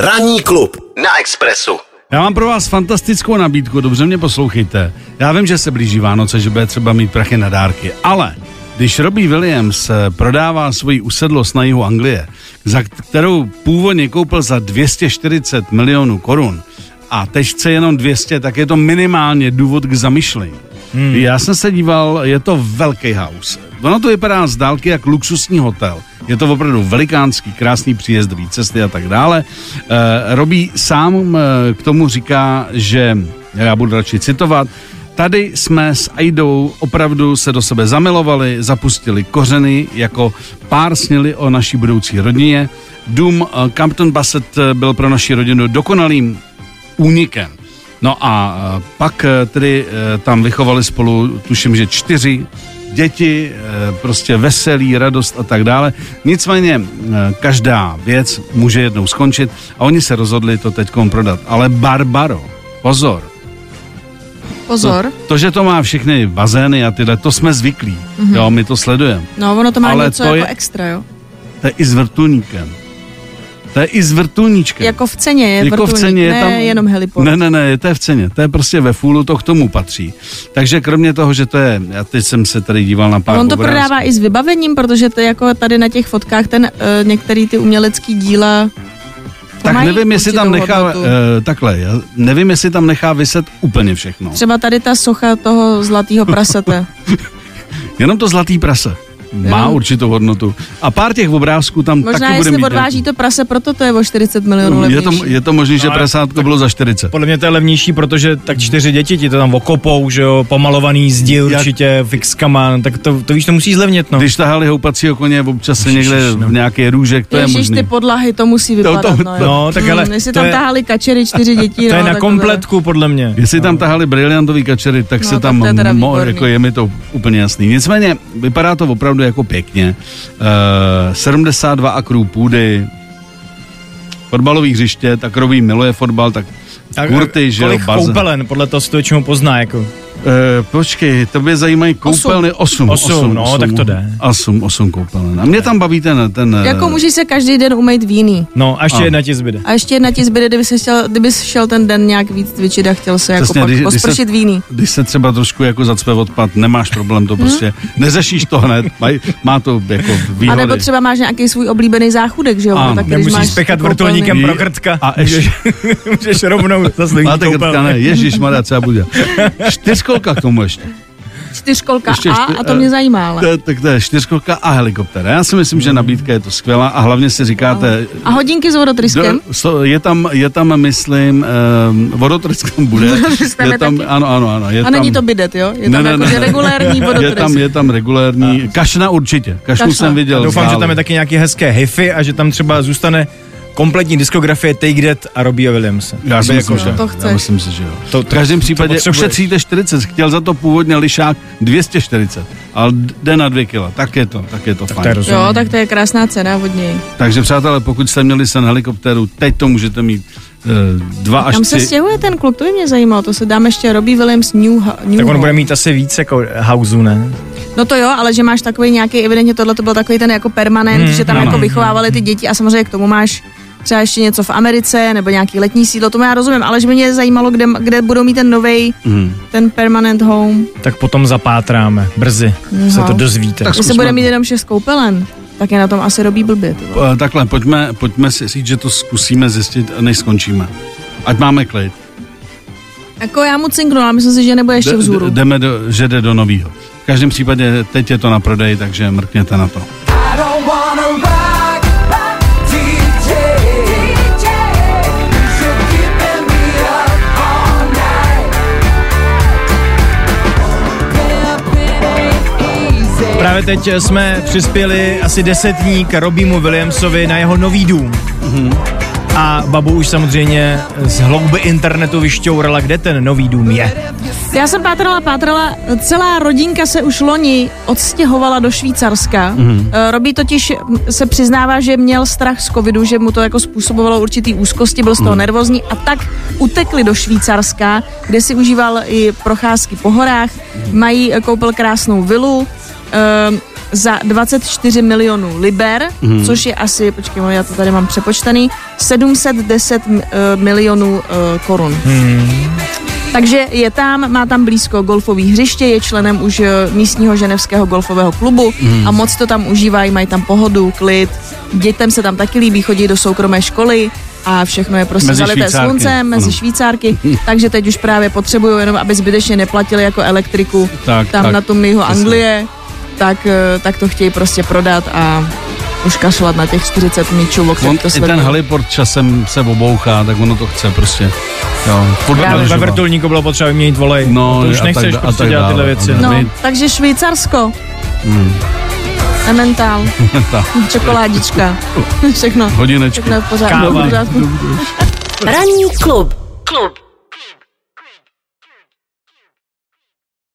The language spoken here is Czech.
Ranní klub na Expressu. Já mám pro vás fantastickou nabídku, dobře mě poslouchejte. Já vím, že se blíží Vánoce, že bude třeba mít prachy na dárky, ale když Robbie Williams eh, prodává svoji usedlost na jihu Anglie, za kterou původně koupil za 240 milionů korun a teď chce jenom 200, tak je to minimálně důvod k zamyšlení. Hmm. Já jsem se díval, je to velký house. Ono to vypadá z dálky jak luxusní hotel. Je to opravdu velikánský, krásný příjezdový cesty a tak dále. E, Robí sám e, k tomu říká, že já budu radši citovat, Tady jsme s Aidou opravdu se do sebe zamilovali, zapustili kořeny, jako pár sněli o naší budoucí rodině. Dům eh, Campton Bassett byl pro naši rodinu dokonalým únikem. No a pak tedy tam vychovali spolu, tuším, že čtyři děti, prostě veselí, radost a tak dále. Nicméně každá věc může jednou skončit a oni se rozhodli to teď prodat. Ale Barbaro, pozor, Pozor. To, to, že to má všechny bazény a tyhle, to jsme zvyklí. Mm-hmm. Jo, my to sledujeme. No, ono to má Ale něco to jako je, extra, jo. To je i s vrtulníkem. To je i s vrtulníčkem. Jako v ceně je jako vrtulník, v ceně je ne tam, jenom heliport. Ne, ne, ne, to je v ceně. To je prostě ve fůlu, to k tomu patří. Takže kromě toho, že to je, já teď jsem se tady díval na pár On to obrázků. prodává i s vybavením, protože to je jako tady na těch fotkách ten uh, některý ty umělecký díla tak nevím, jestli tam nechá, uh, takhle, já nevím, jestli tam nechá vyset úplně všechno. Třeba tady ta socha toho zlatého prasete. Jenom to zlatý prase má jo. určitou hodnotu. A pár těch obrázků tam Možná taky bude mít. Možná odváží to prase, proto to je o 40 milionů levnější. Je to, je to možné, že no, prasátko bylo za 40. Podle mě to je levnější, protože tak čtyři děti ti to tam okopou, že jo, pomalovaný zdi určitě, Jak... fixkama, no tak to, to víš, to musí zlevnit, no. Když tahali houpacího koně občas se někde no. v nějaké růžek, to Ježiš, je možný. ty podlahy, to musí vypadat, to, to, no. no tak ale... Hmm, jestli tam je, tahali kačery, čtyři děti, To no, je na kompletku, podle mě. Jestli tam tahali briliantový kačery, tak se tam, jako je mi to úplně jasný. Nicméně, vypadá to opravdu jako pěkně. Uh, 72 akrů půdy, fotbalový hřiště, tak Robí miluje fotbal, tak kurty, že jo, koupelen, podle toho se to většinou pozná, jako. Uh, počkej, by zajímají koupelny 8. 8, 8, no, 8, tak to jde. 8, 8 koupelen. A mě tam baví ten... ten jako můžeš se každý den umýt v jiný. No, a ještě a. jedna ti zbyde. A ještě jedna ti zbyde, kdyby, se chtěl, kdyby šel ten den nějak víc cvičit a chtěl se jako Přesně, jako pak pospršit v jiný. Když se třeba trošku jako zacpe odpad, nemáš problém, to prostě neřešíš to hned, Maj, má to jako výhody. A nebo třeba máš nějaký svůj oblíbený záchudek, že jo? A, tak, nemusíš máš spěchat vrtulníkem pro krtka. A ještě... můžeš rovnou zase Máte krtka, ne, ježiš, co bude. Čtyřkolka k tomu ještě čtyřkolka Ještě A a to mě zajímá. Ale. Tak to je čtyřkolka a helikopter. Já si myslím, že nabídka je to skvělá a hlavně si říkáte... A hodinky s vodotryskem? Je tam, je tam myslím, um, vodotryskem bude. je tam, ano, ano, ano. Je a není to bidet, jo? Je tam ne, jako, ne, ne. regulérní vodotrysk. Je tam, je tam regulérní. Kašna určitě. Kašnu Kašna. jsem viděl. Doufám, že tam je taky nějaký hezké hify a že tam třeba zůstane kompletní diskografie Take That a Robbie Williamse. Já si myslím, že, to chceš. já myslím si, že jo. To, to, v každém případě ušetříte 40, chtěl za to původně lišák 240, ale jde na 2 kila, tak je to, tak je to tak fajn. To je jo, tak to je krásná cena od něj. Takže přátelé, pokud jste měli sen helikoptéru, teď to můžete mít uh, dva až Tam tři. se stěhuje ten kluk, to by mě zajímalo, to se dáme ještě Robbie Williams New, New Tak on bude mít asi víc jako house, ne? No to jo, ale že máš takový nějaký, evidentně tohle to byl takový ten jako permanent, hmm, že tam no, jako vychovávali ty děti a samozřejmě k tomu máš třeba ještě něco v Americe nebo nějaký letní sídlo, to já rozumím, ale že by mě zajímalo, kde, kde budou mít ten nový, mm. ten permanent home. Tak potom zapátráme, brzy no. se to dozvíte. Tak se bude mít jenom šest koupelen, tak je na tom asi robí blbě. Takhle, pojďme, pojďme si říct, že to zkusíme zjistit, než skončíme. Ať máme klid. Jako já mu cinknu, ale myslím si, že nebude ještě vzhůru. Jdeme do, že jde do novýho. V každém případě teď je to na prodej, takže mrkněte na to. Právě teď jsme přispěli asi desetník Robimu Williamsovi na jeho nový dům. Mm-hmm. A babu už samozřejmě z hlouby internetu vyšťourala, kde ten nový dům je. Já jsem pátrala, pátrala, celá rodinka se už loni odstěhovala do Švýcarska. Mm-hmm. Robí totiž se přiznává, že měl strach z covidu, že mu to jako způsobovalo určitý úzkosti, byl z toho mm. nervózní a tak utekli do Švýcarska, kde si užíval i procházky po horách. Mají, koupil krásnou vilu, Ehm, za 24 milionů liber, hmm. což je asi, počkej, já to tady mám přepočtaný, 710 uh, milionů uh, korun. Hmm. Takže je tam, má tam blízko golfový hřiště, je členem už místního ženevského golfového klubu hmm. a moc to tam užívají, mají tam pohodu, klid. Dětem se tam taky líbí, chodí do soukromé školy, a všechno je prostě Mezi zalité Švýcárky. sluncem, mezi Ano. švýcárky, takže teď už právě potřebují jenom, aby zbytečně neplatili jako elektriku Tak, tam tak. na tom jihu Přesně. Anglie, tak, eh, tak to chtějí prostě prodat a už kašlat na těch 40 míčů, o On, to I ten heliport časem se obouchá, tak ono to chce prostě. Jo, Právě. naližovat. Ve vrtulníku bylo potřeba vyměnit volej. No, to už a nechceš tak- a prostě tak dělat tyhle věci. No, My- takže Švýcarsko. Hmm. Emmental, Tak. čokoládička, všechno. Hodinečky. Všechno v pořádku. Ranní klub. Klub.